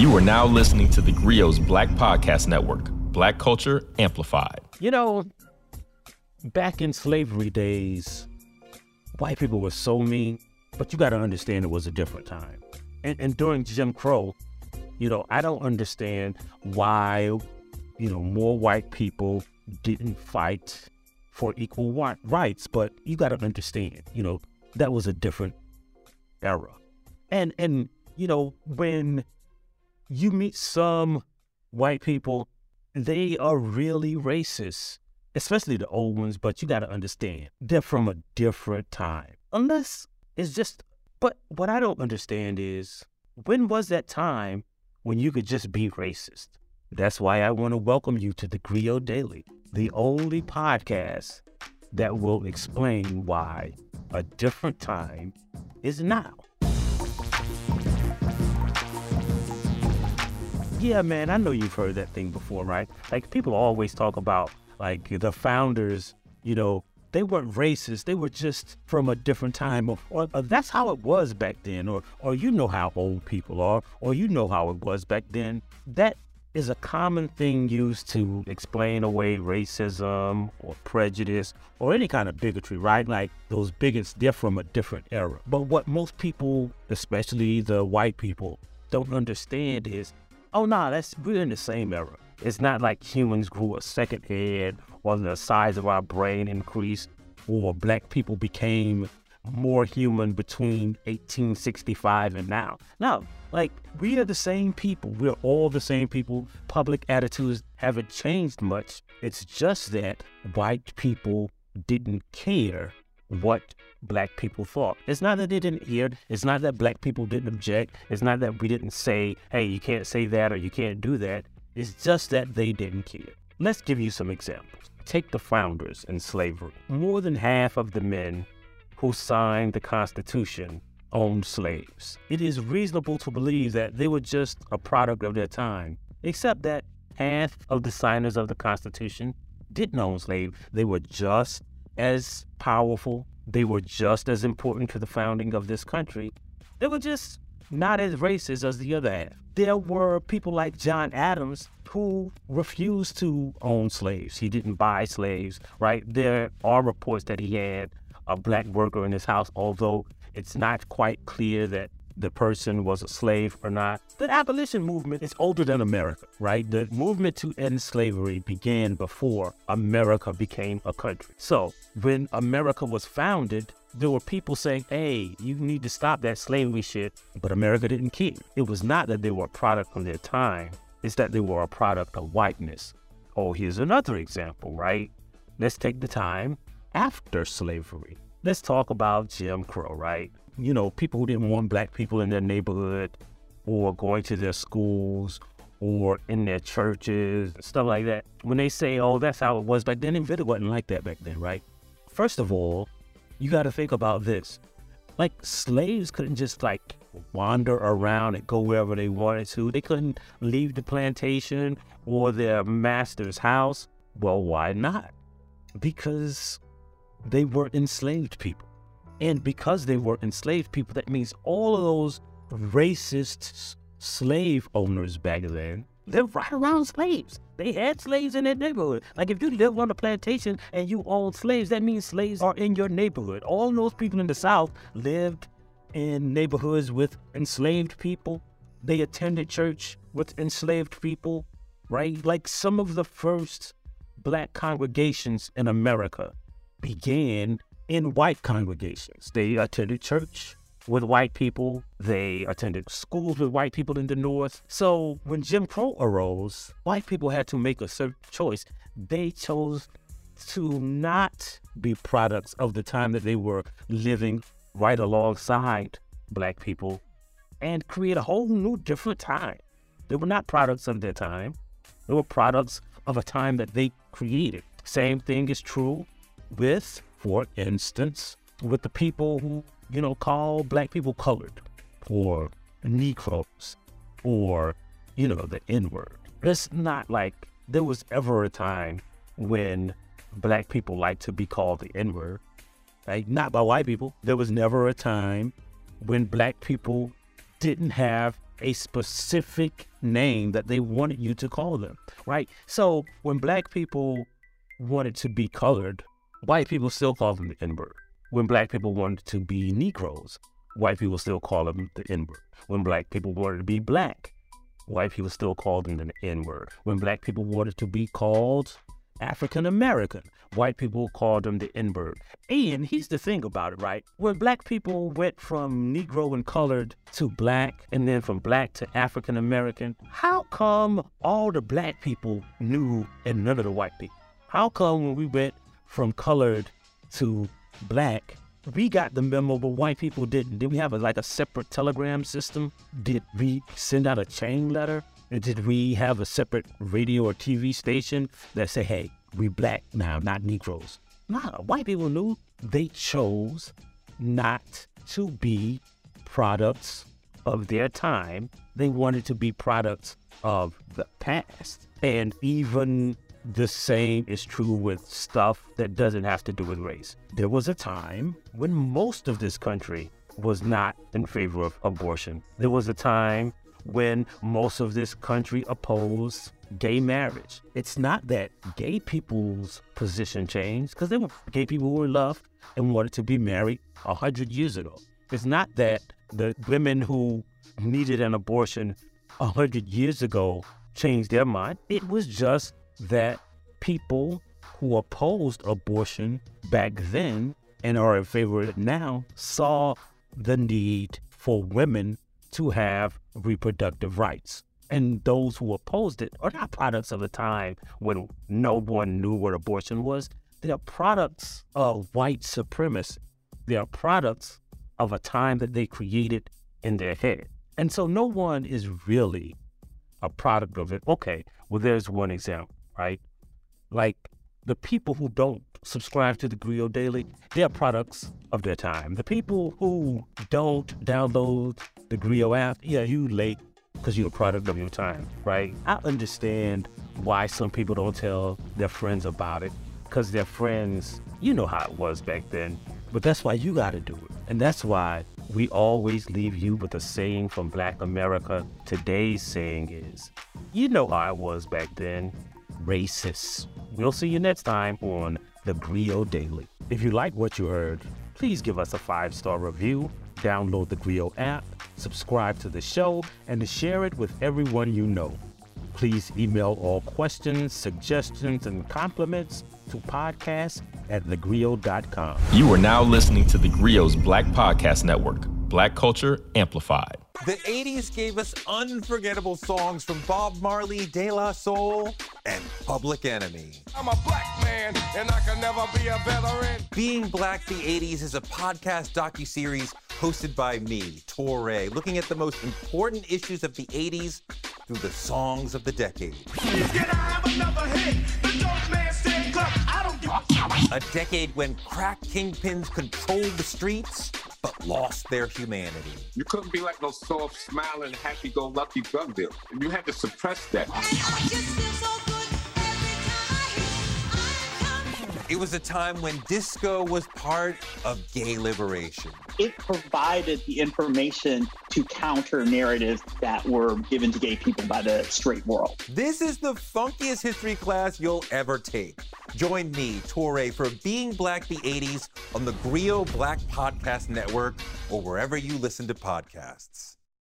You are now listening to the Grio's Black Podcast Network, Black Culture Amplified. You know, back in slavery days, white people were so mean, but you got to understand it was a different time. And, and during Jim Crow, you know, I don't understand why, you know, more white people didn't fight for equal rights, but you got to understand, you know, that was a different era. And and you know, when you meet some white people, they are really racist, especially the old ones, but you got to understand, they're from a different time. Unless it's just, but what I don't understand is when was that time when you could just be racist? That's why I want to welcome you to the Grio Daily, the only podcast that will explain why a different time is now. Yeah, man, I know you've heard that thing before, right? Like people always talk about like the founders, you know, they weren't racist. They were just from a different time, or, or, or, that's how it was back then, or or you know how old people are, or you know how it was back then. That is a common thing used to explain away racism or prejudice or any kind of bigotry, right? Like those bigots, they're from a different era. But what most people, especially the white people, don't understand is Oh no, that's we're in the same era. It's not like humans grew a second head or the size of our brain increased or black people became more human between 1865 and now. No, like we are the same people. We're all the same people. Public attitudes haven't changed much. It's just that white people didn't care what black people thought. It's not that they didn't hear. It's not that black people didn't object. It's not that we didn't say, hey, you can't say that or you can't do that. It's just that they didn't care. Let's give you some examples. Take the founders in slavery. More than half of the men who signed the Constitution owned slaves. It is reasonable to believe that they were just a product of their time, except that half of the signers of the Constitution didn't own slaves. They were just as powerful. They were just as important to the founding of this country. They were just not as racist as the other half. There were people like John Adams who refused to own slaves. He didn't buy slaves, right? There are reports that he had a black worker in his house, although it's not quite clear that the person was a slave or not. The abolition movement is older than America, right? The movement to end slavery began before America became a country. So when America was founded, there were people saying, hey, you need to stop that slavery shit. But America didn't care. It was not that they were a product of their time, it's that they were a product of whiteness. Oh, here's another example, right? Let's take the time after slavery. Let's talk about Jim Crow, right? You know, people who didn't want black people in their neighborhood or going to their schools or in their churches stuff like that. When they say, oh, that's how it was back then, it wasn't like that back then, right? First of all, you got to think about this. Like, slaves couldn't just like wander around and go wherever they wanted to. They couldn't leave the plantation or their master's house. Well, why not? Because they were enslaved people. And because they were enslaved people, that means all of those racist slave owners back then lived right around slaves. They had slaves in their neighborhood. Like if you live on a plantation and you own slaves, that means slaves are in your neighborhood. All those people in the South lived in neighborhoods with enslaved people. They attended church with enslaved people, right? Like some of the first black congregations in America began in white congregations. They attended church with white people. They attended schools with white people in the North. So when Jim Crow arose, white people had to make a certain choice. They chose to not be products of the time that they were living right alongside black people and create a whole new different time. They were not products of their time. They were products of a time that they created. Same thing is true with for instance, with the people who, you know, call black people colored or Negroes or, you know, the N word. It's not like there was ever a time when black people like to be called the N word, right? Not by white people. There was never a time when black people didn't have a specific name that they wanted you to call them, right? So when black people wanted to be colored, white people still call them the N word. When black people wanted to be Negroes, white people still call them the N word. When black people wanted to be black, white people still called them the N word. When black people wanted to be called African American, white people called them the N word. And here's the thing about it, right? When black people went from Negro and colored to black, and then from black to African American, how come all the black people knew and none of the white people? How come when we went from colored to black, we got the memo, but white people didn't? Did we have a, like a separate telegram system? Did we send out a chain letter? Did we have a separate radio or TV station that say, hey, we black now, not Negroes? Nah, white people knew they chose not to be products of their time. They wanted to be products of the past. And even the same is true with stuff that doesn't have to do with race. There was a time when most of this country was not in favor of abortion. There was a time when most of this country opposed gay marriage. It's not that gay people's position changed, because there were gay people who were loved and wanted to be married a hundred years ago. It's not that the women who needed an abortion a hundred years ago changed their mind. It was just that people who opposed abortion back then and are in favor of it now saw the need for women to have reproductive rights. And those who opposed it are not products of a time when no one knew what abortion was. They are products of white supremacy. They are products of a time that they created in their head. And so no one is really a product of it. Okay, well, there's one example, right? Like the people who don't subscribe to the Grio Daily, they're products of their time. The people who don't download the Grio app, yeah, you late because you're a product of your time, right? I understand why some people don't tell their friends about it because their friends, you know how it was back then. But that's why you got to do it. And that's why we always leave you with a saying from Black America. Today's saying is, you know how it was back then, racist. We'll see you next time on the Grio Daily. If you like what you heard, please give us a five star review, download the Grio app, subscribe to the show, and share it with everyone you know. Please email all questions, suggestions, and compliments to podcast at thegrio.com. You are now listening to the Grio's Black Podcast Network, Black Culture Amplified. The 80s gave us unforgettable songs from Bob Marley, De La Soul, and Public Enemy. I'm a black man, and I can never be a veteran. Being Black the 80s is a podcast docu-series hosted by me, Touré, looking at the most important issues of the 80s through the songs of the decade. A decade when crack kingpins controlled the streets but lost their humanity. You couldn't be like no soft, smiling, happy-go-lucky drug dealer. You had to suppress that. It was a time when disco was part of gay liberation. It provided the information to counter narratives that were given to gay people by the straight world. This is the funkiest history class you'll ever take. Join me, Touré, for Being Black the 80s on the Grio Black Podcast Network or wherever you listen to podcasts.